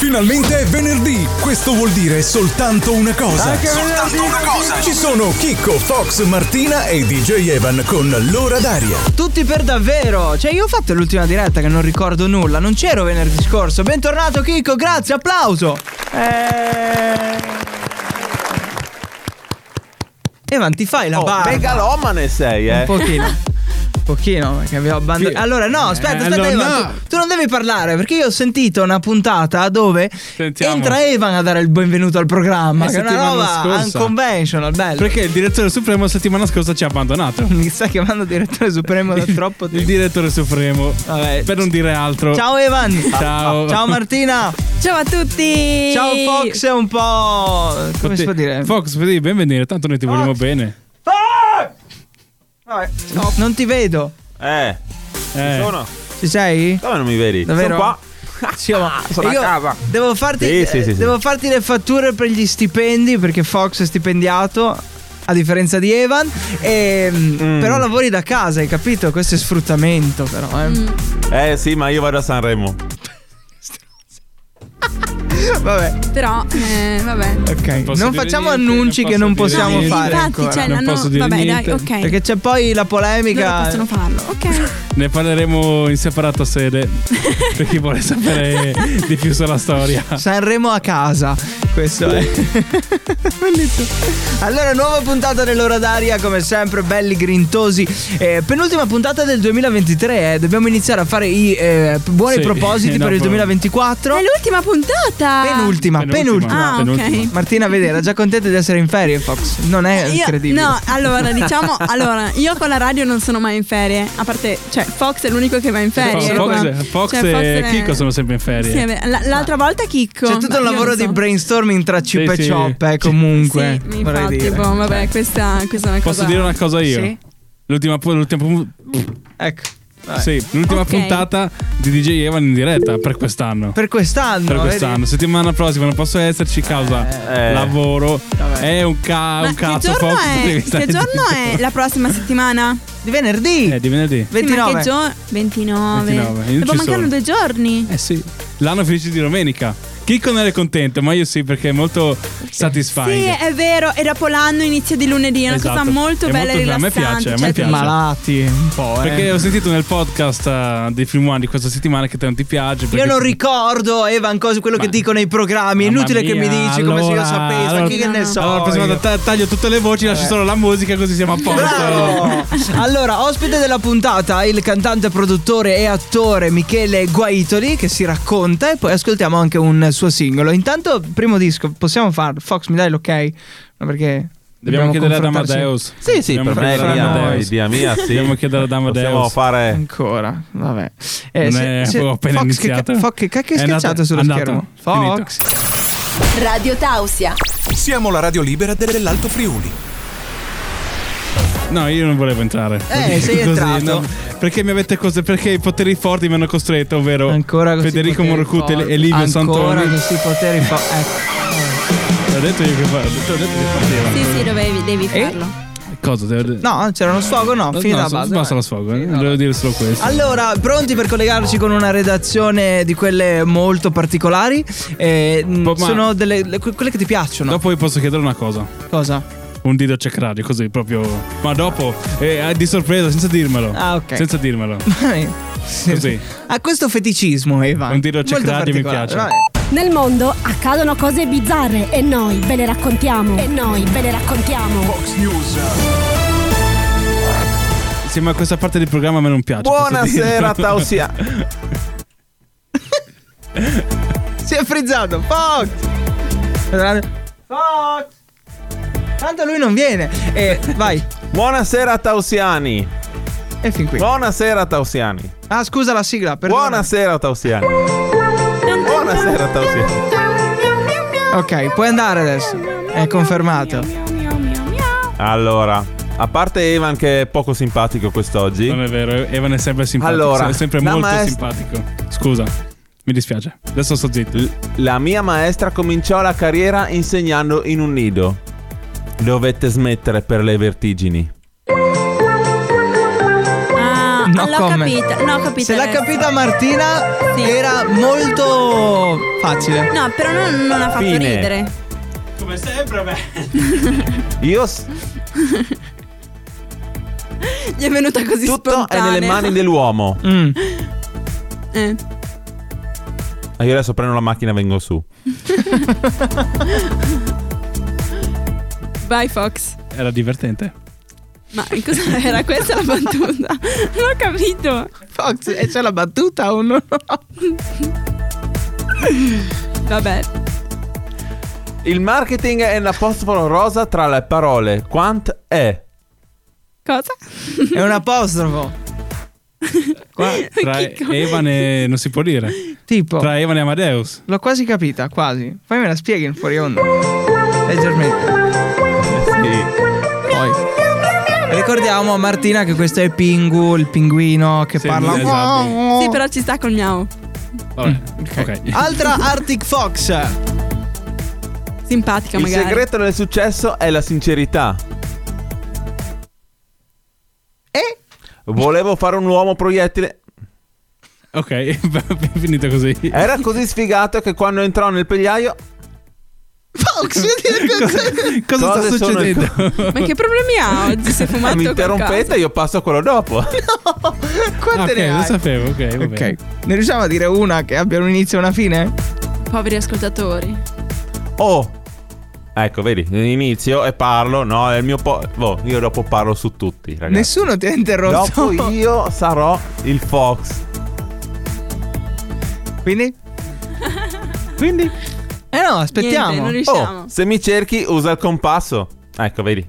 Finalmente è venerdì. Questo vuol dire soltanto una cosa. Anche soltanto una cosa. Ci sono Chicco, Fox, Martina e DJ Evan con l'ora d'aria. Tutti per davvero. Cioè, io ho fatto l'ultima diretta che non ricordo nulla. Non c'ero venerdì scorso. Bentornato, Chicco. Grazie, applauso. Eh... Evan, ti fai la Oh, barba. megalomane sei, eh. Un pochino. Un pochino, perché abbiamo abbandonato. Sì. Allora, no, aspetta, Eh, aspetta, allora Evan. no. Tu, tu non devi parlare perché io ho sentito una puntata dove Sentiamo. entra Evan a dare il benvenuto al programma. Eh, che è una settimana roba scorsa. unconventional, bello. Perché il direttore supremo settimana scorsa ci ha abbandonato. Mi sta chiamando direttore supremo da troppo tempo. Il direttore supremo. Per non dire altro. Ciao Evan. Ciao. Ciao Martina. Ciao a tutti. Ciao Fox, è un po'. come si può dire? Fox, vedi, benvenire, tanto noi ti vogliamo bene. Vabbè, no, non ti vedo. Eh. Eh. Ci sono? Ci sei? Dove non mi vedi? Davvero? Sono qua. Sì, ma Sono a io casa. Devo farti, Sì, sì, sì, sì. devo farti le fatture per gli stipendi perché Fox è stipendiato. A differenza di Evan, e, Mm. però lavori da casa, hai capito? Questo è sfruttamento, però. Eh. Eh sì, ma io vado a Sanremo. Vabbè. Però, eh, vabbè. Ok, posso non dire facciamo niente, annunci non che non possiamo niente. fare. Infatti, ancora. cioè, Non no, posso dire vabbè, niente. dai, ok. Perché c'è poi la polemica. possono farlo, ok. Ne parleremo in separata sede. per chi vuole sapere di più sulla storia. Sanremo a casa. Questo è. Bellissimo. Allora, nuova puntata dell'ora d'aria, come sempre, belli grintosi. Eh, penultima puntata del 2023. eh. Dobbiamo iniziare a fare i eh, buoni Sì, propositi per il dopo- 2024. È l'ultima puntata. Penultima, penultima. Ah, ok. Martina, vedi, era già contenta di essere in ferie, Fox. Non è Io- incredibile. no, allora diciamo, allora, io con la radio non sono mai in ferie. A parte, cioè, Fox è l'unico che va in ferie. Fox. Fox Cioè, e è- Chicco sono sempre in ferie. Sì, l'altra volta Chicco. C'è tutto un io lavoro so. di brainstorming tra chip Sì, e sì. chop, eh, comunque. Sì, vorrei infatti, dire. boh, vabbè, questa, questa è una Posso cosa. dire una cosa io? Sì. L'ultima, l'ultima Ecco. sì, l'ultima Ok. puntata di DJ Evan in diretta per quest'anno. Per quest'anno. Per vedi? quest'anno, settimana prossima non posso esserci causa Eh. lavoro. È un, ca- un che cazzo giorno, Fox. è, che giorno è la prossima settimana? Di venerdì. È di venerdì. Sì, ma 29. che giorno? 29. 29, io Dopo mancano sono. due giorni. Eh sì. L'anno finisce di domenica. Chicco non è contento, ma io sì, perché è molto satisfying. Sì, è vero, e dopo l'anno inizia di lunedì, è una Esatto. cosa molto È bella molto- e a me rilassante. piace, a me cioè, piace. Malati un po', eh. Perché ho sentito nel podcast eh, dei Film One di questa settimana che te non ti piace. Io non ricordo, Evan, cose, quello che Ma- dico nei programmi. È inutile che mi mia, dici come se io allora- sapessi. allora- chi che ne so. Allora, prossima volta taglio tutte le voci, lascio solo la musica, così siamo a posto. Allora, ospite della puntata, il cantante, produttore e attore Michele Guaitoli che si racconta e poi ascoltiamo anche un suo singolo. Intanto, primo disco, possiamo farlo? Fox, mi dai l'ok? No, perché Dobbiamo chiedere ad. Amadeus. Sì, sì, Dobbiamo per me è mia, Amadeus. idea mia, sì. Dobbiamo chiedere ad Amadeus. Possiamo fare... Ancora, vabbè. Non è- avevo appena Fox, iniziato. Che, Fox, che cacchio È andato- schiacciato sullo andato. schermo? Finito. Fox. Radio Tausia. Siamo la radio libera dell'Alto Friuli. No, io non volevo entrare. Eh, sei entrato. perché mi avete cose. Perché i poteri forti mi hanno costretto, ovvero Ancora così Federico forti. e Livio Ancora Santoni. questi poteri forti. Ecco. Ho detto io che fa- ho detto, ho detto che faceva. Sì, sì, dovevi, devi Eh? farlo. Cosa? Devo... No, c'era uno sfogo, no, No, finita no, la base. basta lo sfogo, eh. Devo dire solo questo. Allora, pronti per collegarci con una redazione di quelle molto particolari? Eh, sono delle le- que- quelle che ti piacciono. Dopo vi posso chiedere una cosa. Cosa? Un dito check radio, così proprio. Ma dopo, eh, di sorpresa, senza dirmelo. Ah, ok. Senza dirmelo. Sì, Così. sì. Ha questo feticismo, Eva. Un tiro check Molto radio mi piace. Vabbè. Nel mondo accadono cose bizzarre e noi ve le raccontiamo. E noi ve le raccontiamo. Fox News. Sì, ma questa parte del programma a me non piace. Buonasera. Tausia. Si è frizzato. Fox! Fox! Tanto lui non viene. E vai. Buonasera, Tausiani. E fin qui. Buonasera, Tausiani. Ah, scusa la sigla. perdona. Buonasera, Tausiani. Buonasera, Tausiani. Ok, puoi andare adesso. È confermato. Allora, a parte Evan che è poco simpatico quest'oggi. Non è vero, Evan è sempre simpatico. Allora, è sempre molto maestra- simpatico. Scusa, mi dispiace. Adesso sto zitto. La mia maestra cominciò la carriera insegnando in un nido. Dovette smettere per le vertigini. Ah, No l'ho comment. capita, no, ho capito. Se l'ha adesso. capita Martina Sì. era molto facile. No, però non, non ha fatto Fine. ridere. Come sempre, beh. Io s- Gli è venuta così tutto spontanea. è nelle mani dell'uomo. Mm. Eh. Ah, Io adesso prendo la macchina e vengo su. Vai Fox. Era divertente. Ma cosa era questa la battuta? Non ho capito. Fox, e c'è la battuta o no? Vabbè. Il marketing è l'apostrofo rosa tra le parole. Quant è? Cosa? È un apostrofo. Qua- Tra Chicco. Evan e. non si può dire. tipo, Tra Evan e Amadeus. l'ho quasi capita, quasi. Poi me la spieghi in fuori onda. Leggermente. Sì. Poi. Ricordiamo a Martina che questo è Pingu, il pinguino che Sì, parla. esatto. Sì, però ci sta col miau. Vabbè, ok. Altra Arctic Fox. Simpatica Il magari. segreto del successo è la sincerità. E Volevo fare un uomo proiettile. Ok, finito così. Era così sfigato che quando entrò nel pegliaio. Fox, Cosa sta Cose sono- succedendo? Ma che problemi ha oggi? Si è fumato mi interrompete, io passo a quello dopo. Ah, quante ok, ne lo hai? sapevo, ok. va Ok, bene. ne riusciamo a dire una che abbia un inizio e una fine? Poveri ascoltatori. Oh. Ecco, vedi, inizio e parlo, no, è il mio po'. Boh, io dopo parlo su tutti, ragazzi. Nessuno ti ha interrotto. Dopo io sarò il Fox. Quindi? Quindi, Eh no, aspettiamo. Niente, non riusciamo. Oh, se mi cerchi, usa il compasso. Ecco, vedi.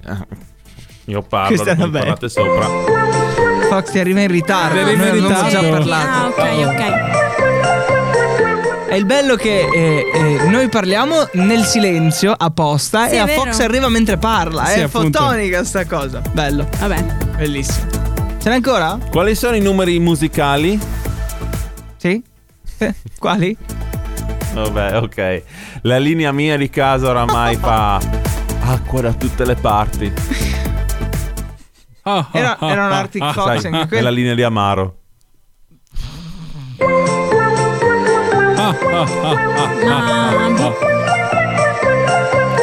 Io parlo, Questa bella. parlate sopra. Fox ti arriva in ritardo. Arriva in ritardo. già Ah, parlato. ok, ok. È il bello che eh, eh, noi parliamo nel silenzio apposta Sì, e a vero. Fox arriva mentre parla. Sì, è appunto. fotonica sta cosa. Bello, Vabbè. bellissimo. Ce n'è ancora? Quali sono i numeri musicali? Sì? Eh, Quali? Vabbè, ok. La linea mia di casa oramai fa acqua da tutte le parti. Ah, Era, ah, era un ah, Arctic ah, Fox anche è la quello. linea di Amaro. ah, ah, ah, ah, Ma boh,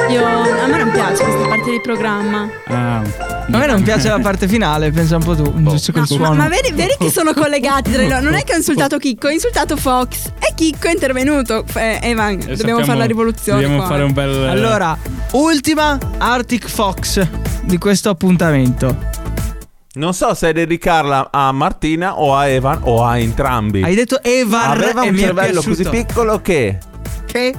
io a me non piace questa parte di programma. ah. A me non piace la parte finale, pensa un po' tu. Giusto quel No, suono. ma, ma vedi, vedi che sono collegati tra loro. Non è che ho insultato Chicco, ho insultato Fox. E Chicco è intervenuto. Eh, Evan, E dobbiamo sappiamo- fare la rivoluzione. Dobbiamo qua. fare un bel. Allora, ultima Arctic Fox di questo appuntamento. Non so se dedicarla a Martina o a Evan o a entrambi. Hai detto Evan Aveva un cervello così piccolo che Che?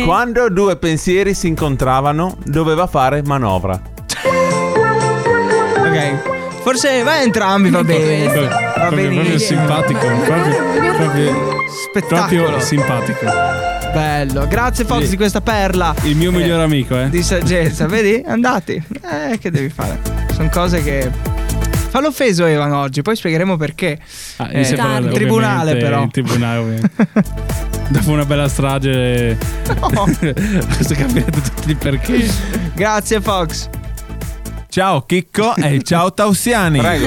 Che- quando due pensieri si incontravano doveva fare manovra. Ok. Forse va entrambi, va bene. Va proprio, proprio simpatico. Proprio, proprio, Spettacolo. proprio simpatico. Bello. Grazie Fox Sì. di questa perla. Il mio Eh, migliore amico, eh. Di saggezza, vedi? Andati. Eh, che devi fare? Sono cose che. Fa l'offeso Evan oggi, poi spiegheremo perché. Ah, Eh, in tribunale, però. In tribunale, ovviamente. Dopo una bella strage, No. adesso capirete tutti il perché. Grazie Fox. Ciao Chicco e ciao Tausiani. Prego.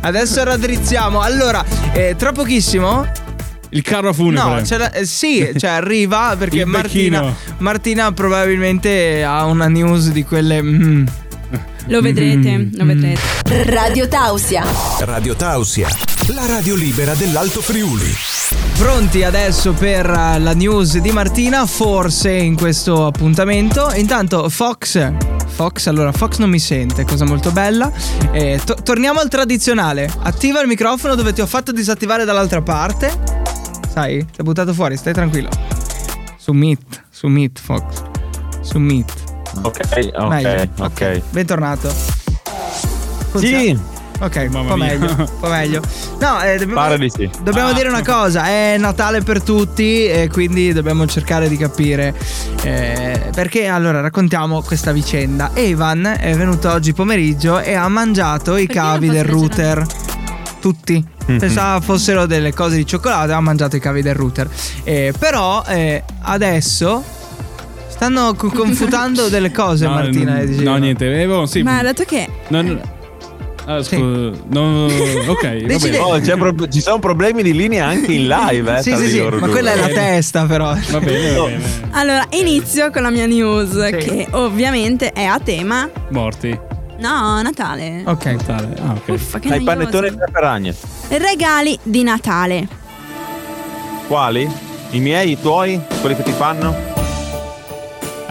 Adesso raddrizziamo. Allora, eh, tra pochissimo. Il carro funebre. No, c'è la- eh, sì, cioè arriva perché Martina. Martina probabilmente ha una news di quelle. mm. Lo vedrete, lo vedrete. Radio Tausia. Radio Tausia, la radio libera dell'Alto Friuli. Pronti adesso per eh, la news di Martina, forse in questo appuntamento. Intanto Fox, Fox, allora Fox non mi sente, cosa molto bella. Eh, to- torniamo al tradizionale. Attiva il microfono dove ti ho fatto disattivare dall'altra parte. Sai, ti ho buttato fuori, stai tranquillo. Su Meet, su Meet Fox. Su Meet. Ok, ok, Meglio. ok. Bentornato. Funziona? Sì, Ok, un po' meglio, un po' meglio. No, eh, dobbiamo, di sì. dobbiamo Ah. dire una cosa, è Natale per tutti e quindi dobbiamo cercare di capire eh, perché allora raccontiamo questa vicenda. Evan è venuto oggi pomeriggio e ha mangiato i Perché cavi del router. Tutti. Mhm. Pensava fossero delle cose di cioccolato e ha mangiato i cavi del router. Eh, però eh, adesso Stanno co- confutando delle cose, No, Martina. n- DJ. No, niente, avevo sì. Ma dato che Non, ah, Sì. scusa, no, ok, va Decide- bene. Oh, c'è pro- ci sono problemi di linea anche in live, eh. Sì, tra sì, di sì, loro ma due. quella è la testa, però. Va bene, va bene. Allora, inizio con la mia news, Sì. che ovviamente è a tema. Morti. No, Natale. Ok. Natale. Ah, ok. Uffa, che Dai, noioso. panettone e peragne. Regali di Natale. Quali? I miei, i tuoi? Quelli che ti fanno?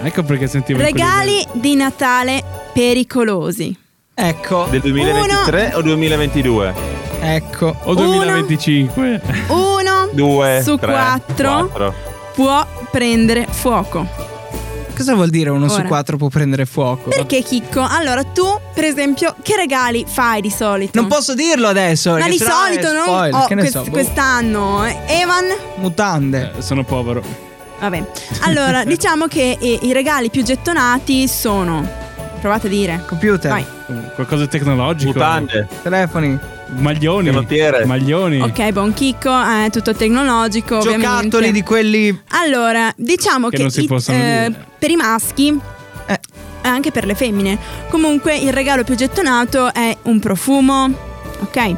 Ecco perché sentivo Regali di Natale pericolosi. Ecco, Del 2023 o 2022? ecco. O 2025. Uno Due, su tre, quattro quattro. può prendere fuoco. Cosa vuol dire uno su Ora. quattro può prendere fuoco? Perché Chicco? Allora tu, per esempio, che regali fai di solito? Non posso dirlo adesso. Ma di solito non spoiler, oh, che ne quest- so, boh. quest'anno eh, Evan Mutande. Eh, sono povero. Vabbè. Allora, diciamo che i, i regali più gettonati sono Provate a dire. Computer. Vai. Qualcosa di tecnologico. Mutande. Telefoni. Maglioni. Canottiere. Maglioni. Ok, buon chicco, è tutto tecnologico, ovviamente. Giocattoli di quelli. Allora, diciamo Che che, non si i- possono eh, dire. per i maschi Eh. e anche per le femmine. Comunque il regalo più gettonato è un profumo, ok?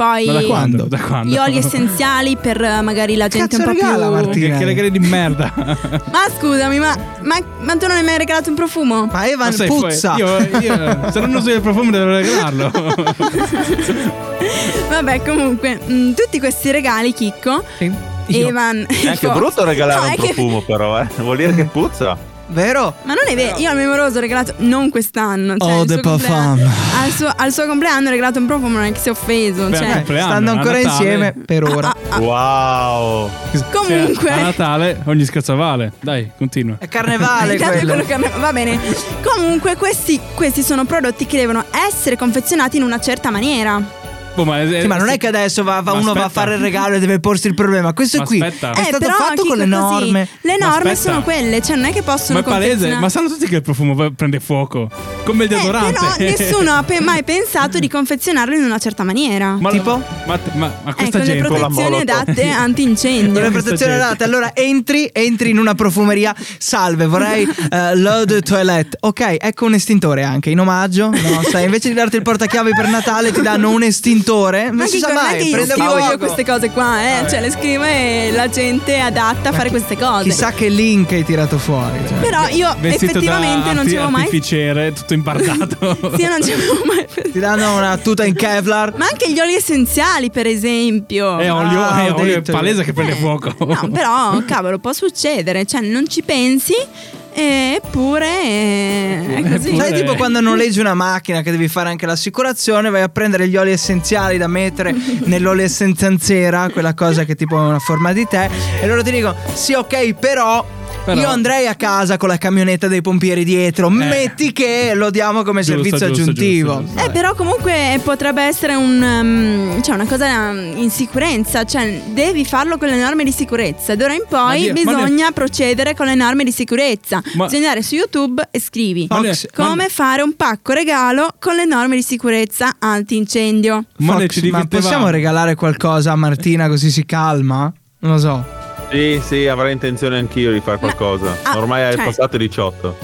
Poi Ma da quando? Da quando? gli oli essenziali per eh, magari la gente Cazzo un po' regala, più Martina? Che, regali di merda. Ma scusami, ma, ma, ma tu non hai mai regalato un profumo? Ma Evan Ma sai, puzza. Io, io- se non uso il profumo devo regalarlo. Vabbè, comunque, mh, tutti questi regali, Chicco, Sì. Evan È anche brutto regalare No, un è che- profumo, però, eh. Vuol dire che puzza. Vero? Ma non è vero, io al mio moroso ho regalato non quest'anno. Cioè Oh, de suo compleanno- parfum. Al suo, al suo compleanno ho regalato un profumo, non è che si è offeso. Beh, cioè. Compleanno, Stanno ancora Natale. insieme per ora. Ah, ah, Wow. Comunque. Cioè, a Natale ogni scherzo vale. Dai, continua. È carnevale quello. quello che- Va bene. Comunque, questi, questi sono prodotti che devono essere confezionati in una certa maniera. Boh, ma, Sì, ma non è che adesso va- va- Ma uno va a fare il regalo e deve porsi il problema. Questo Ma qui aspetta. è Eh, stato fatto con le Chicco, così, norme. Le Ma norme sono quelle, cioè non è che Ma possono è palese, ma sanno tutti che il profumo prende fuoco. Come il Eh, deodorante. però nessuno ha pe- mai pensato di confezionarlo in una certa maniera. Ma, Tipo? Ma, ma, ma Eh, questa con le gente. protezioni adatte antincendio. Con le questa protezioni gente. adatte. Allora entri, entri in una profumeria. Salve, vorrei eh, l'eau de toilette. Ok, ecco un estintore anche in omaggio. No, sai, invece di darti il portachiavi per Natale, ti danno un estintore. Non Ma si sa non mai. io prende scrivo io queste cose qua, eh. Cioè, le scrivo e la gente è adatta a fare queste cose. Chissà che link hai tirato fuori. cioè. Però io Vestito effettivamente da non ci avevo mai. artificiere, tutto imbardato. Sì, io non ci avevo mai. Ti danno una tuta in Kevlar. Ma anche gli oli essenziali, per esempio. È olio, Ah, è ho olio è palese che prende Eh, fuoco. No, però, cavolo, può succedere. Cioè, non ci pensi, eh, eppure eh, è così. Sai, tipo quando noleggi una macchina che devi fare anche l'assicurazione, vai a prendere gli oli essenziali da mettere nell'olio essenzianzera, quella cosa che tipo è una forma di te, e loro ti dicono: Sì, ok, però. Però- Io andrei a casa con la camionetta dei pompieri dietro. Metti che lo diamo come Giusto, servizio giusto, aggiuntivo. giusto, giusto. Eh, però comunque potrebbe essere un, um, cioè una cosa um, in sicurezza, cioè devi farlo con le norme di sicurezza. D'ora in Ma poi Dio, ma bisogna procedere con le norme di sicurezza. Ma- Bisogna andare su YouTube e scrivi Ma ne- come ma- fare un pacco regalo con le norme di sicurezza antincendio. Fox, ci ma possiamo regalare qualcosa a Martina così si calma? Non lo so. Sì, sì, avrei intenzione anch'io di fare qualcosa. ah, Ormai è cioè- passato 18.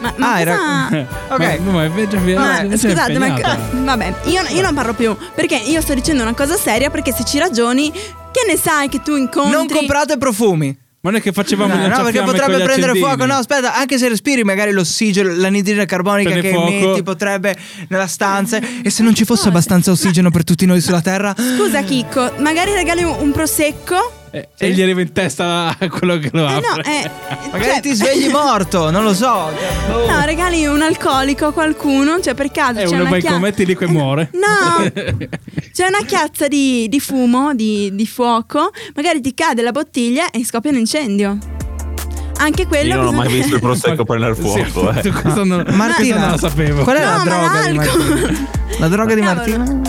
Ma, ma Ah, era- Ok. Ma, ma è già Ma già scusate, ma vabbè, io, io non parlo più perché io sto dicendo una cosa seria perché se ci ragioni, che ne sai che tu incontri Non comprate profumi. Ma noi che facevamo No, no, perché potrebbe prendere accendini. fuoco. No, aspetta, anche se respiri magari l'ossigeno, l'anidride carbonica Prende che fuoco. emetti potrebbe nella stanza. E se non ci fosse abbastanza ossigeno per tutti noi sulla Terra? Scusa Chicco, magari regali un, un prosecco? Eh, E gli arriva in testa quello che lo Eh apre. no, eh, Magari cioè, ti svegli morto, non lo so. Boh. No, regali un alcolico a qualcuno, cioè per caso E c'è uno una va in chia- commetti lì e muore. No, c'è una chiazza di, di fumo, di, di fuoco, magari ti cade la bottiglia e scoppia un incendio. Anche quello Io non ho mai visto il prosecco prendere Sì, fuoco. eh. questo non, Martina, questo non lo sapevo. Qual è la No, ma droga di. Martina? La droga di. Martina?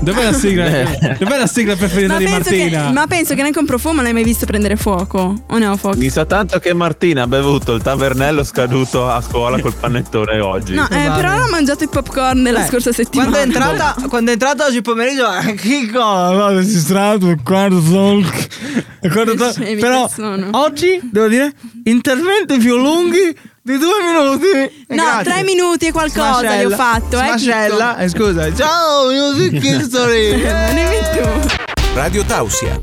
Dov'è la sigla? Dov'è la sigla preferita Ma di penso, che, Martina? ma penso che neanche un profumo l'hai mai visto prendere fuoco. O no, Fox? Mi sa tanto che Martina ha bevuto il tavernello scaduto a scuola col panettone oggi. No, eh, Probabile. per ora ho mangiato i popcorn della Eh, scorsa settimana. Quando è entrata, quando è entrata oggi pomeriggio, eh, che cosa? Guarda, si strato il quarto talk. Però oggi devo dire interventi più lunghi di due minuti. Eh, No, grazie. tre minuti e qualcosa li ho Smascella. fatto, eh. Smascella, eh, scusa. Ciao, Music History. Radio Tausia.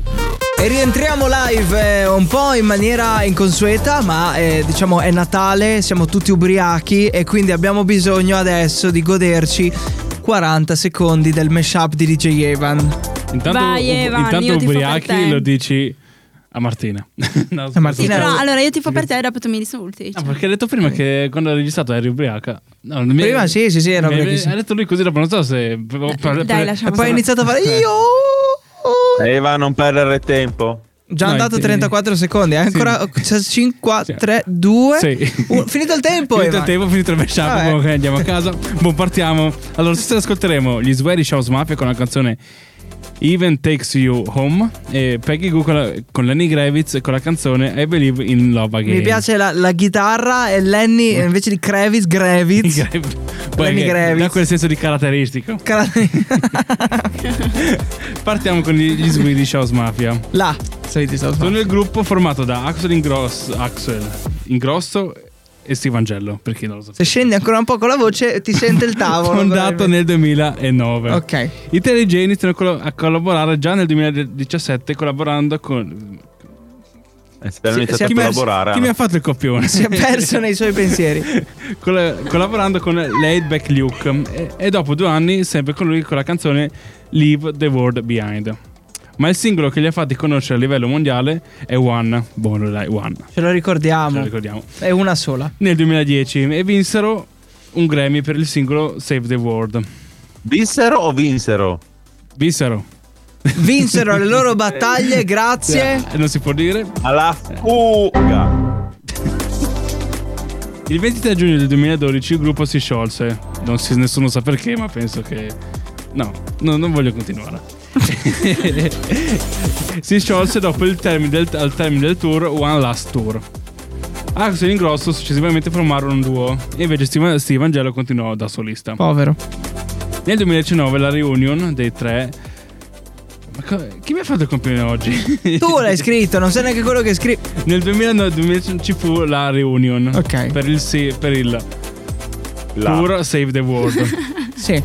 E rientriamo live eh, un po' in maniera inconsueta, ma eh, diciamo è Natale, siamo tutti ubriachi e quindi abbiamo bisogno adesso di goderci 40 secondi del mashup di DJ Evan. Intanto, Vai, Evan, intanto ubriachi lo dici a Martina. no, A Martina. scusa. Però allora io ti fa per te e dopo tu mi insulti. No, perché hai detto prima che quando hai registrato eri ubriaca. No, mi- Prima sì, sì, sì, mi- ubriachissimo. Hai detto lui così dopo, non so se. per- per- Dai, E lasciamo poi ha iniziato a fare io. Eva, non perdere tempo. Già No, andato sì. 34 secondi, eh, ancora 5, 3, 2. Sì. Finito il tempo. Finito il Evan. tempo, finito il mashup, ok, andiamo a casa. Buon partiamo. Allora, stasera ascolteremo gli Swedish House Mafia con la canzone Even Takes You Home e Peggy Goo con, la- con Lenny Gravitz e con la canzone I Believe in Love Again. Mi piace la, la chitarra e Lenny eh, invece di Kravis, Gravitz. Lenny Gravitz. dà quel senso di caratteristico. Cara- Partiamo con gli gli Swedish House Mafia. Là, sei ti Sono il gruppo formato da Axel Ingrosso, Axel Ingrosso e Steve Angelo, per chi non lo sa. Se scendi ancora un po' con la voce, ti sente il tavolo. Fondato nel 2009. Ok. I TLJ iniziano a coll- a collaborare già nel 2017 collaborando con... Eh, iniziato si a collaborare. chi mi ha fatto il copione? Si è perso nei suoi pensieri. Colla- collaborando con Laid Back Luke e, e dopo due anni sempre con lui con la canzone Leave the World Behind. Ma il singolo che li ha fatti conoscere a livello mondiale è One. Buono dai, One. Ce lo Ce lo ricordiamo. ricordiamo. È una sola. Nel 2010 e vinsero un Grammy per il singolo Save the World. Vissero o vinsero? Vinsero. Vinsero le loro battaglie, grazie. Eh, non si può dire. Alla fuga. Il 23 giugno del 2012 il gruppo si sciolse. Non si, nessuno sa perché, ma penso che. No, no, non voglio continuare. si sciolse dopo il termine del, al termine del tour One Last Tour. Axel Ingrosso successivamente formarono un duo e invece Steve, Steve Angelo continuò da solista. Povero. Nel 2019 la reunion dei tre. Ma co- chi mi ha fatto il compleanno oggi? Tu l'hai scritto, non sai neanche quello che scrivi. Nel 2009 2000 ci fu la reunion. Ok. Per il, sì- per il Là. tour Save the World. Sì.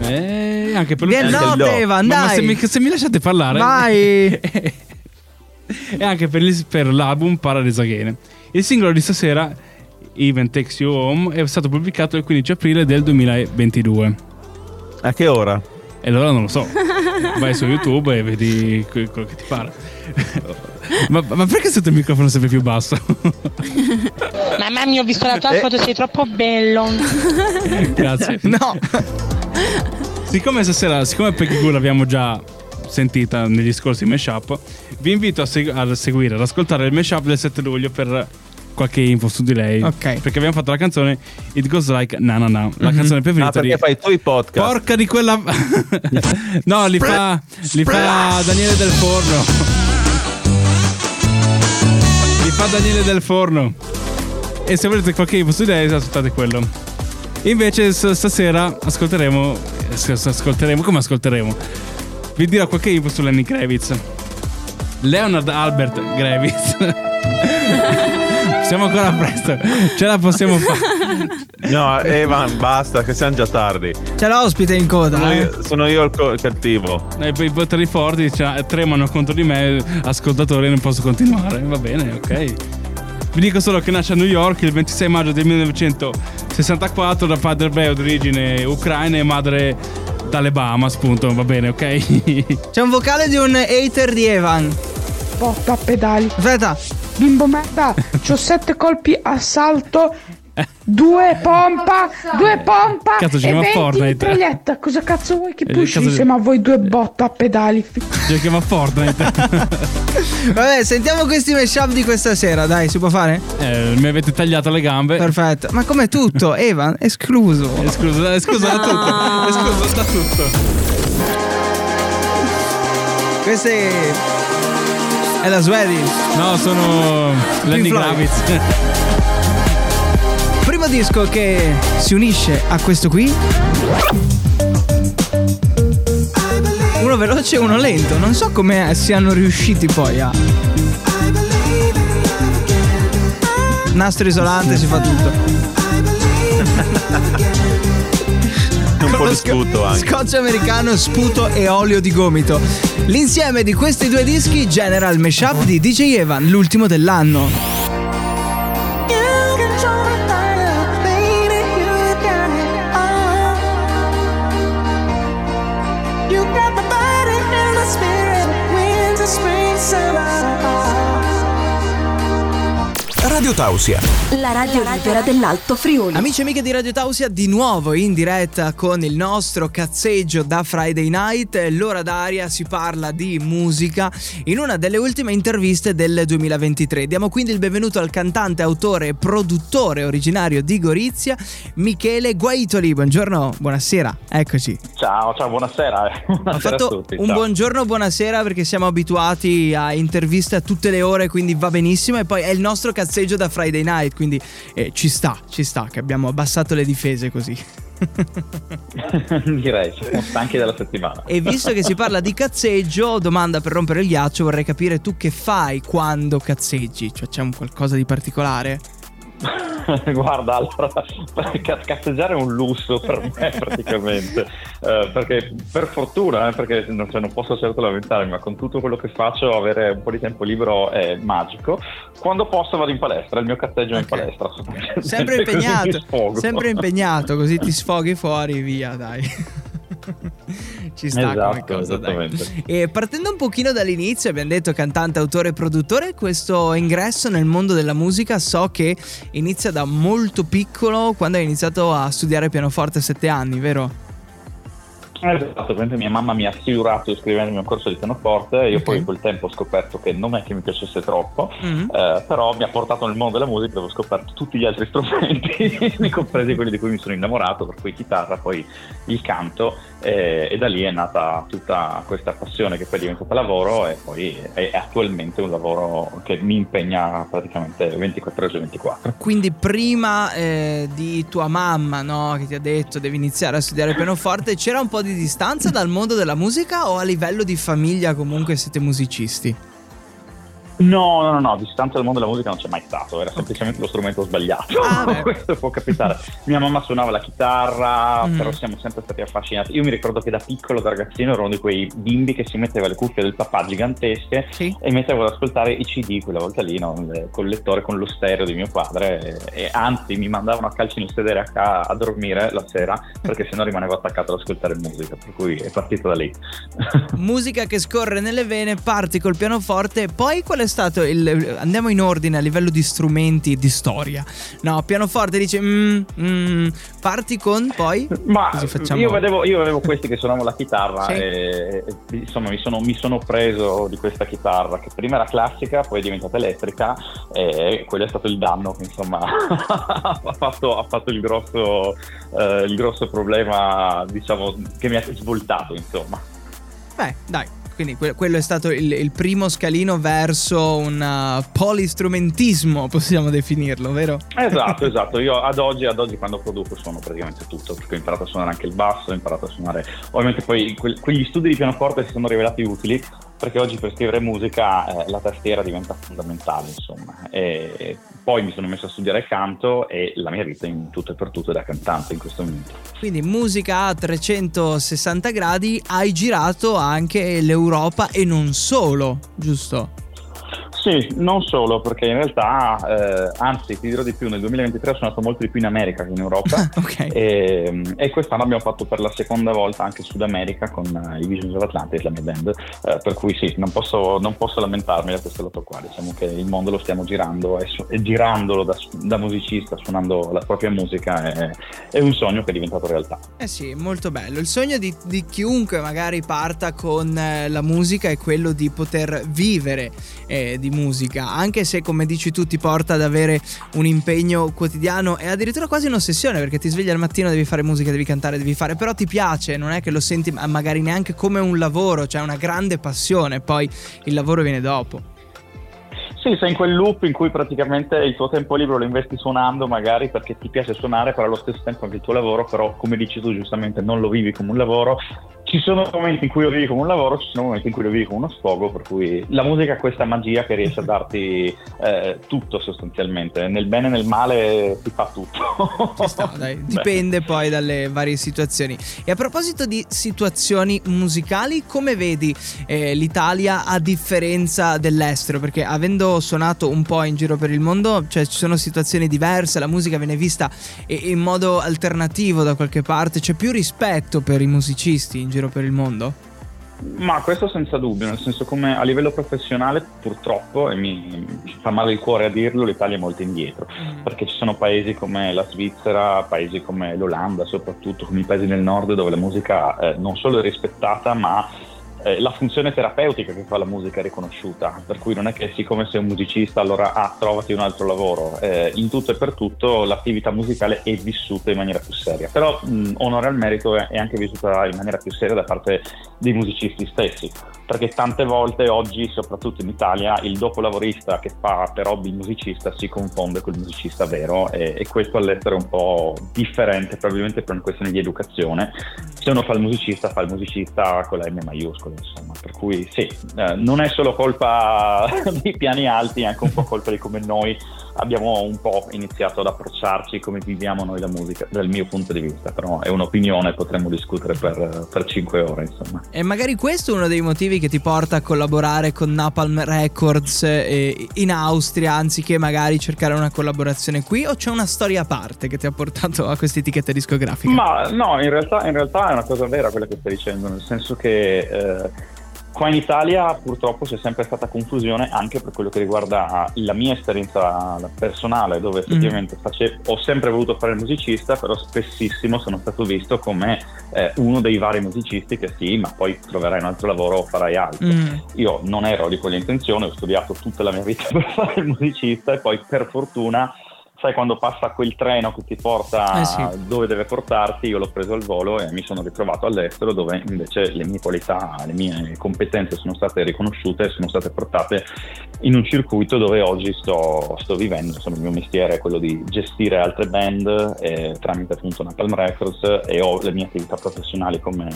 Eh, anche per il no, do. Evan, Ma- ma dai. se, mi, se mi lasciate parlare. Vai. e anche per, il- per l'album Paradise Again. Il singolo di stasera, Even Takes You Home, è stato pubblicato il 15 aprile del 2022. A che ora? E allora non lo so. Vai su YouTube e vedi que- quello che ti pare. ma, ma perché sotto il microfono sempre più basso? Mamma mia, ho visto la tua Eh. foto, sei troppo bello. Grazie. No. Siccome stasera, siccome Peggy Goo l'abbiamo già sentita negli scorsi mashup, vi invito a, segu- a seguire, ad ascoltare il mashup del 7 luglio per qualche info su di lei. Ok. Perché abbiamo fatto la canzone It Goes Like Na Na Na, la canzone Ah, preferita perché di... fai tu i podcast? Porca di quella... no, li fa, li fa Daniele Del Forno. li fa Daniele Del Forno. E se volete qualche info su di lei, ascoltate quello. Invece stasera ascolteremo... eh, Ascolteremo... Come ascolteremo? Vi dirò qualche info su Lenny Kravitz. Leonard Albert Gravitz. Siamo ancora presto. Ce la possiamo fare. No, Evan, basta, che siamo già tardi. C'è l'ospite in coda. Sono eh. io, sono io il, co- il cattivo. Eh, poi I poteri forti cioè, tremano contro di me, ascoltatori, non posso continuare. Va bene, ok. Vi dico solo che nasce a New York il 26 maggio del 1964 da padre ebreo di origine ucraina e madre dalle Bahamas, appunto. Va bene, ok. C'è un vocale di un hater di Evan. Botta a pedali. Aspetta. Bimbo merda, c'ho sette colpi a salto, due pompa, due pompa Cazzo, e si chiama 20 di Fortnite. proietta. Cosa cazzo vuoi che Eh, pushi cazzo- insieme a voi due botta a pedali? Ci chiama Fortnite. Vabbè, sentiamo questi mashup di questa sera, dai, si può fare? Eh, mi avete tagliato le gambe. Perfetto. Ma come tutto, Evan, escluso. Eh, scusa, eh, da tutto. Eh, scusa da tutto. Questa è... è la Swedish. No, sono Lenny Floyd. Kravitz. Primo disco che si unisce a questo qui. Uno veloce e uno lento. Non so come siano riusciti poi a. Nastro isolante si fa tutto. Un po' di sputo anche. Scotch americano, sputo e olio di gomito. L'insieme di questi due dischi genera il mashup di DJ Evan, l'ultimo dell'anno. Radio Tausia. La radio libera dell'Alto Friuli. Amici e amiche di Radio Tausia, di nuovo in diretta con il nostro cazzeggio da Friday Night. L'ora d'aria si parla di musica in una delle ultime interviste del 2023. Diamo quindi il benvenuto al cantante, autore e produttore originario di Gorizia, Michele Guaitoli. Buongiorno, buonasera, eccoci. Ciao, ciao, buonasera. Ho buonasera a fatto tutti. un ciao. buongiorno, buonasera perché siamo abituati a interviste a tutte le ore, quindi va benissimo. E poi è il nostro cazzeggio da Friday Night, quindi eh, ci sta, ci sta che abbiamo abbassato le difese così. Direi, siamo stanchi della settimana. E visto che si parla di cazzeggio, domanda per rompere il ghiaccio, vorrei capire tu che fai quando cazzeggi, cioè c'è un qualcosa di particolare? Guarda, allora, ca- cazzeggiare è un lusso per me praticamente, Eh, perché per fortuna, eh, perché non, cioè, non posso certo lamentarmi, ma con tutto quello che faccio avere un po' di tempo libero è magico. Quando posso vado in palestra, il mio cazzeggio è in palestra. Sempre impegnato, sempre impegnato, così ti sfoghi fuori, via, dai. Ci sta come Esatto, cosa, dai. esattamente. E partendo un pochino dall'inizio, abbiamo detto cantante, autore e produttore, questo ingresso nel mondo della musica so che inizia da molto piccolo, quando hai iniziato a studiare pianoforte a sette anni, vero? Esatto, praticamente mia mamma mi ha figurato iscrivendomi a un corso di pianoforte, io poi in quel tempo ho scoperto che non è che mi piacesse troppo, Mhm. eh, però mi ha portato nel mondo della musica dove ho scoperto tutti gli altri strumenti, compresi quelli di cui mi sono innamorato, per cui chitarra, poi il canto eh, e da lì è nata tutta questa passione che poi è diventata lavoro e poi è attualmente un lavoro che mi impegna praticamente 24 ore su 24. Quindi prima eh, di tua mamma, no, che ti ha detto devi iniziare a studiare pianoforte, c'era un po' di distanza dal mondo della musica o a livello di famiglia comunque siete musicisti? No, no, no, no, distanza dal mondo della musica non c'è mai stato, era semplicemente lo strumento sbagliato. Ah. Questo può capitare. Mia mamma suonava la chitarra, Mm. però siamo sempre stati affascinati. Io mi ricordo che da piccolo, da ragazzino, ero uno di quei bimbi che si metteva le cuffie del papà gigantesche Sì. e mettevo ad ascoltare i CD quella volta lì, no? Il- col lettore, con lo stereo di mio padre. E, e anzi, mi mandavano a calci nel sedere a, ca- a dormire la sera perché sennò rimanevo attaccato ad ascoltare musica. Per cui è partito da lì. Musica che scorre nelle vene, parti col pianoforte, poi qual è stato il... Andiamo in ordine a livello di strumenti di storia. No, pianoforte dice... mm, mm, parti con poi... Ma io, vedevo, io avevo questi che suonavano la chitarra Sì. e, e, insomma mi sono, mi sono preso di questa chitarra che prima era classica, poi è diventata elettrica e quello è stato il danno che insomma ha, fatto, ha fatto il grosso, eh, il grosso problema diciamo che mi ha svoltato insomma. Beh, dai. Quindi que- quello è stato il, il primo scalino verso un uh, polistrumentismo, possiamo definirlo, vero? Esatto, esatto. Io ad oggi, ad oggi quando produco suono praticamente tutto, perché ho imparato a suonare anche il basso, ho imparato a suonare. Ovviamente poi que- quegli studi di pianoforte si sono rivelati utili, perché oggi per scrivere musica eh, la tastiera diventa fondamentale, insomma. E poi mi sono messo a studiare canto e la mia vita in tutto e per tutto è da cantante in questo momento. Quindi musica a 360 gradi, hai girato anche l'Europa e non solo, giusto? Sì, non solo, perché in realtà, eh, anzi, ti dirò di più, nel 2023 sono andato molto di più in America che in Europa. ok. E, e quest'anno abbiamo fatto per la seconda volta anche Sud America con eh, i Visions of Atlantis, la mia band. Eh, per cui sì, non posso, non posso lamentarmi da questo lato qua. Diciamo che il mondo lo stiamo girando e, su- e girandolo da, da musicista, suonando la propria musica, è, è un sogno che è diventato realtà. Eh sì, molto bello. Il sogno di, di chiunque magari parta con eh, la musica è quello di poter vivere eh, di musica, anche se come dici tu ti porta ad avere un impegno quotidiano e addirittura quasi un'ossessione perché ti svegli al mattino, devi fare musica, devi cantare, devi fare, però ti piace, non è che lo senti ma- magari neanche come un lavoro, cioè una grande passione, poi il lavoro viene dopo. Sì, sei in quel loop in cui praticamente il tuo tempo libero lo investi suonando, magari perché ti piace suonare, però allo stesso tempo anche il tuo lavoro, però come dici tu giustamente non lo vivi come un lavoro. Ci sono momenti in cui lo vivi come un lavoro, ci sono momenti in cui lo vivi come uno sfogo, per cui la musica ha questa magia che riesce a darti eh, tutto sostanzialmente, nel bene e nel male ti fa tutto. Sta, dipende poi dalle varie situazioni. E a proposito di situazioni musicali, come vedi eh, l'Italia a differenza dell'estero? Perché avendo suonato un po' in giro per il mondo, cioè ci sono situazioni diverse, la musica viene vista in modo alternativo da qualche parte, c'è più rispetto per i musicisti in giro per il mondo? Ma questo senza dubbio, nel senso come a livello professionale purtroppo, e mi, fa male il cuore a dirlo, l'Italia è molto indietro, perché ci sono paesi come la Svizzera, paesi come l'Olanda soprattutto, come i paesi del nord dove la musica eh, non solo è rispettata ma eh, la funzione terapeutica che fa la musica è riconosciuta, per cui non è che siccome sei un musicista allora ah, trovati un altro lavoro, eh, in tutto e per tutto l'attività musicale è vissuta in maniera più seria, però mh, onore al merito è, è anche vissuta in maniera più seria da parte dei musicisti stessi, perché tante volte oggi, soprattutto in Italia, il dopolavorista che fa per hobby il musicista si confonde col musicista vero e, e questo all'estero è un po' differente, probabilmente per una questione di educazione. Se uno fa il musicista, fa il musicista con la M maiuscola, insomma. Per cui sì, eh, non è solo colpa dei piani alti, è anche un po' colpa di come noi abbiamo un po' iniziato ad approcciarci, come viviamo noi la musica, dal mio punto di vista. Però è un'opinione, potremmo discutere per, per 5 ore, insomma. E magari questo è uno dei motivi che ti porta a collaborare con Napalm Records eh, in Austria, anziché magari cercare una collaborazione qui, o c'è una storia a parte che ti ha portato a questa etichetta discografica? Ma no, in realtà, in realtà è una cosa vera quella che stai dicendo, nel senso che eh, qua in Italia purtroppo c'è sempre stata confusione anche per quello che riguarda la mia esperienza personale, dove effettivamente face- ho sempre voluto fare il musicista, però spessissimo sono stato visto come eh, uno dei vari musicisti che sì, ma poi troverai un altro lavoro o farai altro. Mm. Io non ero di quell'intenzione, ho studiato tutta la mia vita per fare il musicista e poi per fortuna sai quando passa quel treno che ti porta Eh sì. dove deve portarti, io l'ho preso al volo e mi sono ritrovato all'estero dove invece le mie qualità, le mie competenze sono state riconosciute e sono state portate in un circuito dove oggi sto, sto vivendo, insomma il mio mestiere è quello di gestire altre band eh, tramite appunto Napalm Records e ho le mie attività professionali come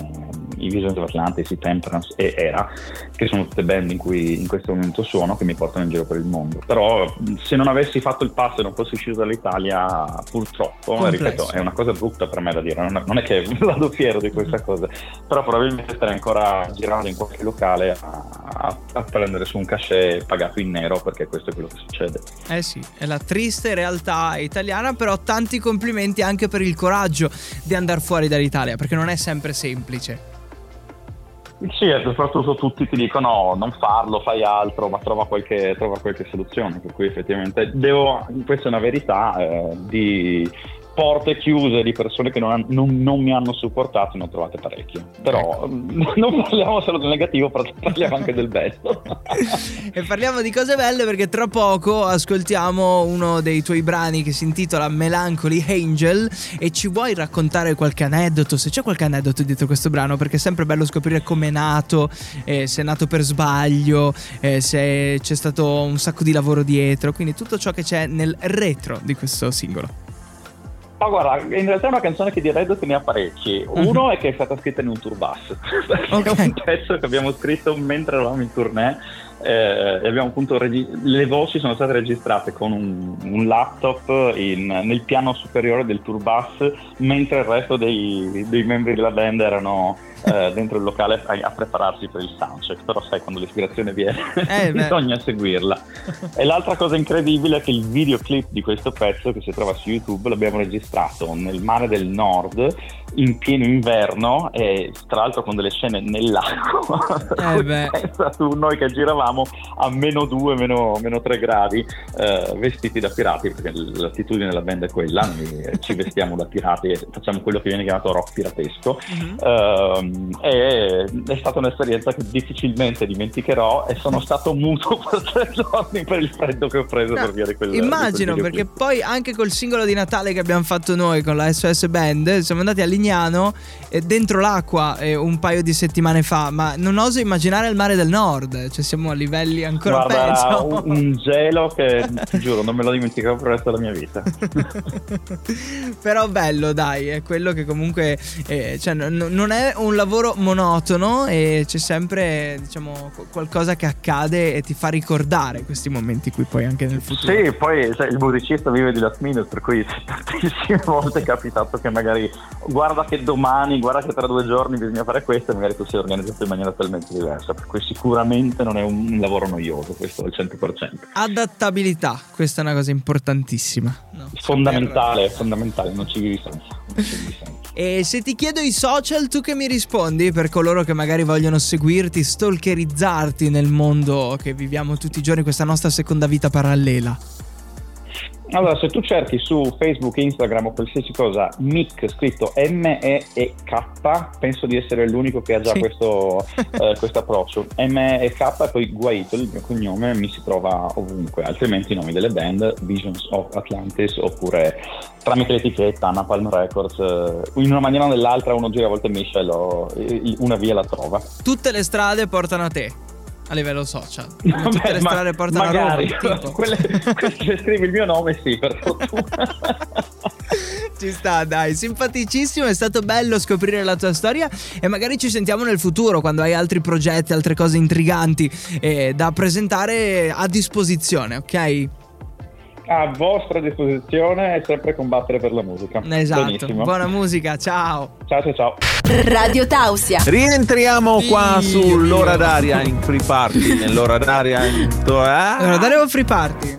i Visions of Atlantis, i Temperance e Era, che sono tutte band in cui in questo momento suono, che mi portano in giro per il mondo. Però se non avessi fatto il passo e non fossi uscito dall'Italia, purtroppo, Complesso. ripeto, è una cosa brutta per me da dire, non è, non è che vado fiero di questa cosa, però probabilmente starei ancora girando in qualche locale a, a- a prendere su un cachet pagato in nero, perché questo è quello che succede. Eh sì, è la triste realtà italiana, però tanti complimenti anche per il coraggio di andare fuori dall'Italia, perché non è sempre semplice. Sì, soprattutto tutti ti dicono non farlo, fai altro, ma trova qualche, trova qualche soluzione. Per cui effettivamente devo, questa è una verità, eh, di porte chiuse di persone che non, han- non- non mi hanno supportato ne ho trovate parecchie. Però mm, non parliamo solo del negativo, par- parliamo anche del bello. E parliamo di cose belle perché tra poco ascoltiamo uno dei tuoi brani che si intitola Melancholy Angel e ci vuoi raccontare qualche aneddoto, se c'è qualche aneddoto dietro questo brano, perché è sempre bello scoprire come è nato, eh, se è nato per sbaglio, eh, se c'è stato un sacco di lavoro dietro, quindi tutto ciò che c'è nel retro di questo singolo. Ma guarda, in realtà è una canzone che di Reddit ne ha parecchi. Uno è che è stata scritta in un tour bus. Perché è un pezzo che abbiamo scritto mentre eravamo in tournée. eh, e abbiamo appunto regi- le voci sono state registrate con un, un laptop in- nel piano superiore del tour bus mentre il resto dei, dei membri della band erano eh, dentro il locale a, a prepararsi per il soundcheck però sai quando l'ispirazione viene Eh, bisogna seguirla e l'altra cosa incredibile è che il videoclip di questo pezzo che si trova su YouTube l'abbiamo registrato nel mare del nord in pieno inverno e tra l'altro con delle scene nell'acqua. Eh beh. Tu, noi che giravamo a meno 2, meno, meno 3 gradi, eh, vestiti da pirati, perché l'attitudine della band è quella, noi ci vestiamo da pirati e facciamo quello che viene chiamato rock piratesco. Ehm, Ehm, e è stata un'esperienza che difficilmente dimenticherò e sono stato muto per tre giorni per il freddo che ho preso per via di quel di quel Immagino, perché poi anche col singolo di Natale che abbiamo fatto noi con la SOS Band, siamo andati a Lignano eh, dentro l'acqua eh, un paio di settimane fa, ma non oso immaginare il mare del nord, cioè siamo a livelli ancora Guarda, peggio. un, un gelo che ti giuro non me lo dimenticherò per il resto della mia vita. Però bello, dai, è quello che comunque eh, cioè, n- non è un lavoro monotono e c'è sempre, diciamo, qu- qualcosa che accade e ti fa ricordare questi momenti qui poi anche nel futuro. Sì, poi sai, il musicista vive di last minute, per cui tantissime volte è capitato che magari guarda che domani, guarda che tra due giorni bisogna fare questo e magari tu sei organizzato in maniera talmente diversa, per cui sicuramente non è un lavoro noioso questo al 100%. Adattabilità, questa è una cosa importantissima. no? Fondamentale, fondamentale, non ci vivi senza. non ci vivi senza. E se ti chiedo i social, tu che mi rispondi per coloro che magari vogliono seguirti, stalkerizzarti nel mondo che viviamo tutti i giorni, questa nostra seconda vita parallela? Allora, se tu cerchi su Facebook, Instagram o qualsiasi cosa Mick scritto M-E-E-K, penso di essere l'unico che ha già Sì. questo eh, questo approccio. M-E-K e poi Guaito, il mio cognome, mi si trova ovunque, altrimenti i nomi delle band, Visions of Atlantis, oppure tramite l'etichetta Napalm Records, eh, in una maniera o nell'altra uno gira a volte Michel una via la trova. Tutte le strade portano a te. A livello social. Tutte Vabbè, le ma- strade portano magari, a Roma. tipo. quelle, se scrivi il mio nome sì, per fortuna. Ci sta, dai, simpaticissimo, è stato bello scoprire la tua storia e magari ci sentiamo nel futuro quando hai altri progetti, altre cose intriganti eh, da presentare a disposizione, ok? A vostra disposizione e sempre combattere per la musica. Esatto, Benissimo. buona musica, ciao. Ciao ciao ciao. Radio Tausia. Rientriamo qua sull'ora d'aria in free party. Nell'ora d'aria in. Allora, Ah, Dario Free Party.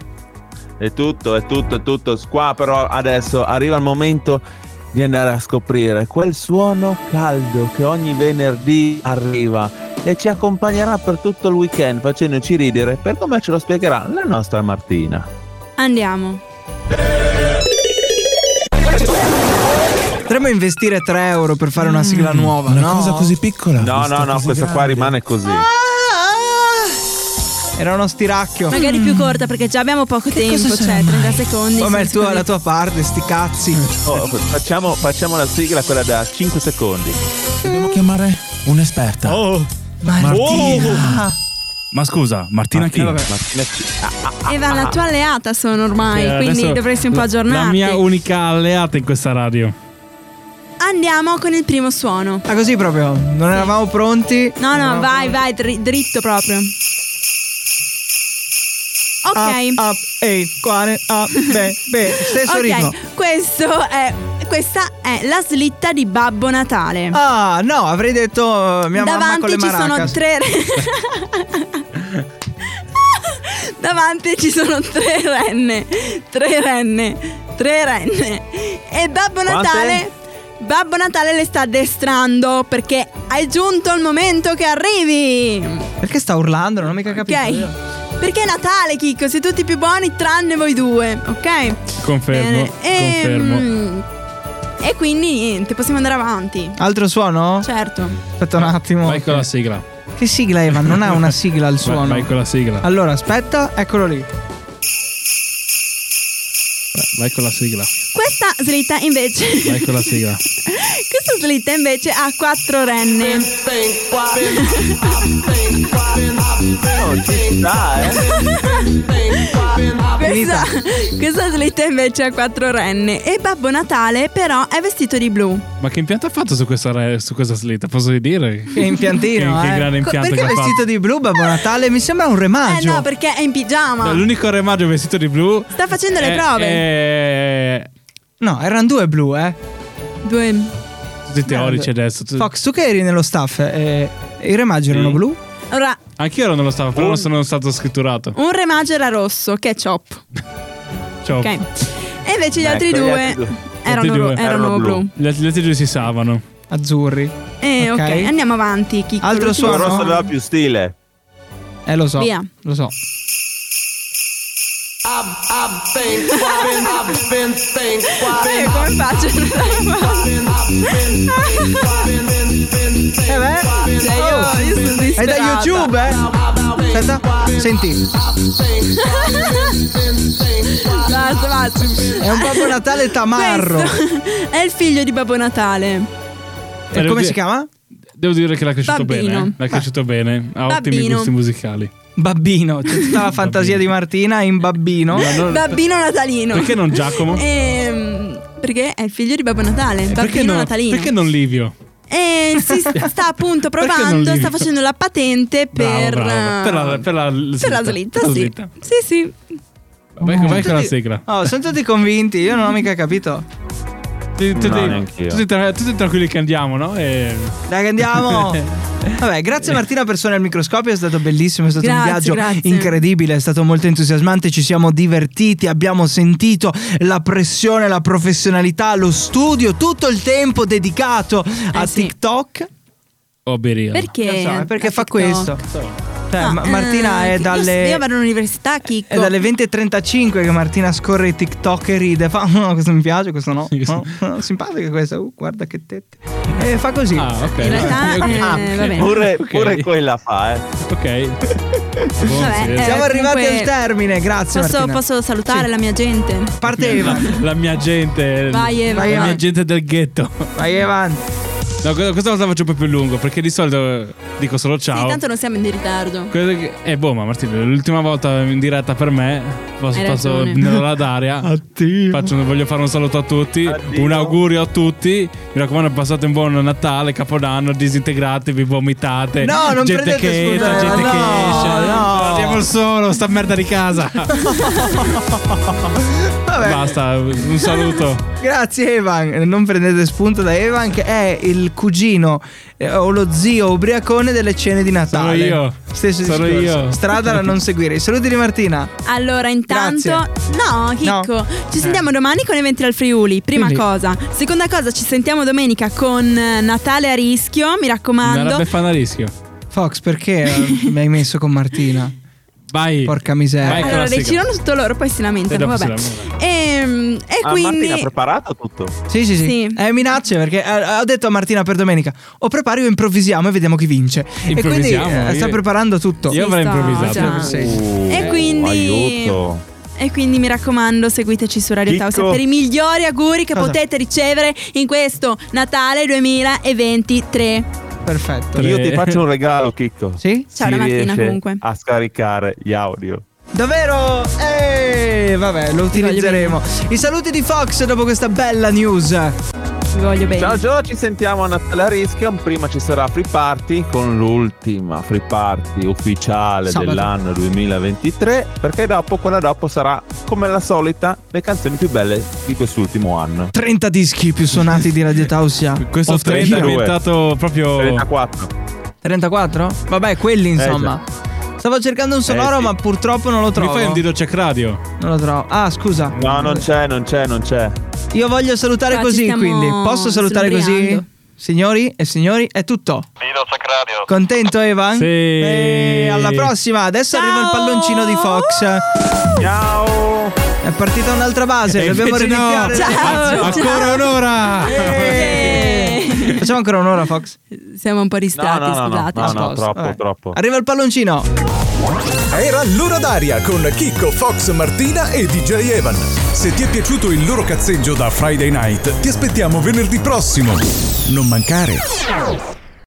è tutto, è tutto, è tutto. Qua però adesso arriva il momento di andare a scoprire quel suono caldo che ogni venerdì arriva e ci accompagnerà per tutto il weekend facendoci ridere per come ce lo spiegherà la nostra Martina. Andiamo. Potremmo investire 3 euro per fare una sigla nuova, Una no? cosa così piccola. No, no, no, questa qua rimane così. Era uno stiracchio. Magari più corta perché già abbiamo poco tempo, cosa sarà cioè 30 mai? secondi. Come il tuo, la tua parte, sti cazzi. Oh, facciamo, facciamo la sigla, quella da 5 secondi. Dobbiamo chiamare un'esperta. Oh, Martina. Ma scusa, Martina chi? Martina, Martina chi? Ah, Eva, la tua alleata sono ormai, Eh, quindi dovresti un po' aggiornarti. La mia unica alleata in questa radio. Andiamo con il primo suono. Ah, così proprio. Non eravamo pronti. No, no, vai, vai, dri- dritto proprio. Ok. Up, up, ehi, quale, up, beh, beh, stesso ok, ritmo. questo è, questa è la slitta di Babbo Natale. Ah, no, avrei detto eh, mia mamma con Davanti le ci sono tre. Davanti ci sono tre renne. Tre renne. Tre renne. E Babbo Quante? Natale. Babbo Natale le sta addestrando perché è giunto il momento che arrivi. Perché sta urlando? Non ho mica capito. Ok. Perché è Natale, Chicco, siete tutti più buoni tranne voi due, ok? Confermo, Bene, confermo. ehm, E quindi niente, possiamo andare avanti. Altro suono? Certo. Aspetta un attimo. Vai con la sigla. Che sigla, Evan? Non ha una sigla il Vai, suono. vai con la sigla. Allora, aspetta, eccolo lì. Vai con la sigla. Questa slitta invece. Vai con la sigla. Questa slitta invece ha quattro renne. No, ci sta, eh. Questa, questa slitta invece ha quattro renne. E Babbo Natale, però, è vestito di blu. Ma che impianto ha fatto su questa, re- su questa slitta? Posso dire? Che impiantino, che, che eh. grande Co- impianto Perché che è vestito di blu, Babbo Natale? Mi sembra un Eh remaggio. no, perché è in pigiama. No, L'unico remaggio vestito di blu. Sta facendo le è- prove. è- No, erano due blu, eh. Due. Tutti teorici adesso. Tu- Fox, tu che eri nello staff, eh, i remaggi erano Sì. blu? Allora, Anch'io non lo stavo, però non sono stato scritturato. un remaggio era rosso, ketchup. Ciao. Ok. E invece gli Ecco, altri gli due altri due. erano, due erano erano blu. blu. Gli altri, gli altri due si savano. Azzurri. Eh, ok, Ok. andiamo avanti. Chicco, Altro l'ultimo Il suono? rosso aveva più stile. Eh, lo so. Via. Lo so. Eh, come faccio? Eh beh, Cioè, io, io sono è da disperata. YouTube, eh? Aspetta, senti. Basta, basta. È un Babbo Natale tamarro. Questo è il figlio di Babbo Natale. E come si chiama? Devo dire che l'ha cresciuto Babbino. bene. eh. L'ha cresciuto bene. Ha ottimi Babbino. gusti musicali. Babbino. C'è tutta la fantasia di Martina in Babbino. No, no, Babbino natalino. Perché non Giacomo? Ehm, perché è il figlio di Babbo Natale. perché, Babbino non, natalino. perché non Livio? E si sta appunto Perché provando, sta facendo la patente per, Bravo, bravo. Per la, eh, per la, per la slitta, per la sì. slitta. Sì, sì. Vai, vai con la sigla. Oh, sono tutti convinti, io non ho mica capito. Tutti, tutti- No, neanch'io. tutti tra- tutti tranquilli che andiamo, no? E... Dai che andiamo. Vabbè, grazie Martina per suonare il microscopio, è stato bellissimo, è stato un Grazie, viaggio grazie. incredibile, è stato molto entusiasmante, ci siamo divertiti, abbiamo sentito la pressione, la professionalità, lo studio, tutto il tempo dedicato a Eh sì. TikTok. Oh, Berio. Perché? So, perché a fa TikTok? questo. Cioè, Ah, Ma- Martina eh, è io- dalle Io, vado all'università, Chicco. È dalle 20.35 che Martina scorre i TikTok e ride. Fa, no, questo mi piace, questo no. no, no, simpatica questa. Uh, guarda che tette. E fa così. Ah, ok. In realtà, Ok. eh, Ah, va bene. Pure, pure quella fa, eh. Ok. Vabbè, eh, Siamo arrivati comunque, al termine, grazie Posso, Martina. posso salutare la mia gente? Parte Evan. La mia gente. Vai, Evan. La Vai, mia gente del ghetto. Vai Evan. No, questa volta la faccio un po' più lungo perché di solito dico solo Sì, ciao. tanto non siamo in ritardo. Che- Eh, boh, ma Martino, l'ultima volta in diretta per me, posso, posso nella d'aria. Faccio, voglio fare un saluto a tutti, Addio. un augurio a tutti. Mi raccomando, passate un buon Natale, Capodanno, disintegratevi, vomitate. No, non gente che entra, gente no, che esce. no. Andiamo solo, sta merda di casa. Vabbè. Basta, un saluto. Grazie Evan. Non prendete spunto da Evan che è il cugino eh, o lo zio ubriacone delle cene di Natale. Sono io. Stesso Sono discorso. io. Strada da non seguire. I saluti di Martina. Allora, intanto. Grazie. No, Chicco. Ci sentiamo domani con Eventi al Friuli. Prima Quindi- cosa. Seconda cosa, ci sentiamo domenica con eh, Natale a rischio. Mi raccomando. Andare a Befana a rischio. Fox, perché eh, mi hai messo con Martina? Vai. Porca miseria. Vai. Allora, decidono tutto loro, poi si E lamentano. dopo si Vabbè. lamenta. Ehm, E, Ah, quindi. Martina ha preparato tutto. Sì, sì, sì. Sì. Eh, minacce perché eh, ho detto a Martina per domenica: o prepari o improvvisiamo e vediamo chi vince. E quindi Improvvisiamo, eh, sta preparando tutto. Io avrei improvvisato. già. Sì. E quindi- Aiuto. E quindi mi raccomando, seguiteci su Radio. Tausia per i migliori auguri che Cosa? potete ricevere in questo Natale 2023. Perfetto. Io ti faccio un regalo, Chicco. Sì? Ciao, Si la riesce comunque. A scaricare gli audio. Davvero? Eh, vabbè, lo utilizzeremo. I saluti di Fox dopo questa bella news. Vi voglio bene. Ciao Gio, ci sentiamo a Natale a rischio. Prima ci sarà Free Party con l'ultima Free Party ufficiale Sabato. dell'anno 2023. Perché dopo, quella dopo, sarà come la solita le canzoni più belle di quest'ultimo anno. 30 dischi più suonati di Radio Tausia. Questo O 30 è 32. diventato proprio. 34. 34? Vabbè, quelli insomma. Stavo cercando un sonoro, Eh, sì. ma purtroppo non lo Mi trovo. fai un Dido Check Radio? Non lo trovo. Ah, scusa. No, non c'è, non c'è, non c'è. Io voglio salutare Qua così, quindi. Posso salutare così? Signori e signori, è tutto. Contento, Evan? Sì. E alla prossima. Adesso Ciao. arriva il palloncino di Fox. Ciao! È partita un'altra base. E Dobbiamo no. riniziare. Ciao. Ancora un'ora! Eh. Facciamo ancora un'ora, Fox. Siamo un po' No, distratti, no, no, no, scusate. no, no, Sposto. troppo, Vabbè. troppo. Arriva il palloncino. Era l'ora d'aria con Chicco, Fox, Martina e DJ Evan. Se ti è piaciuto il loro cazzeggio da Friday Night, ti aspettiamo venerdì prossimo. Non mancare.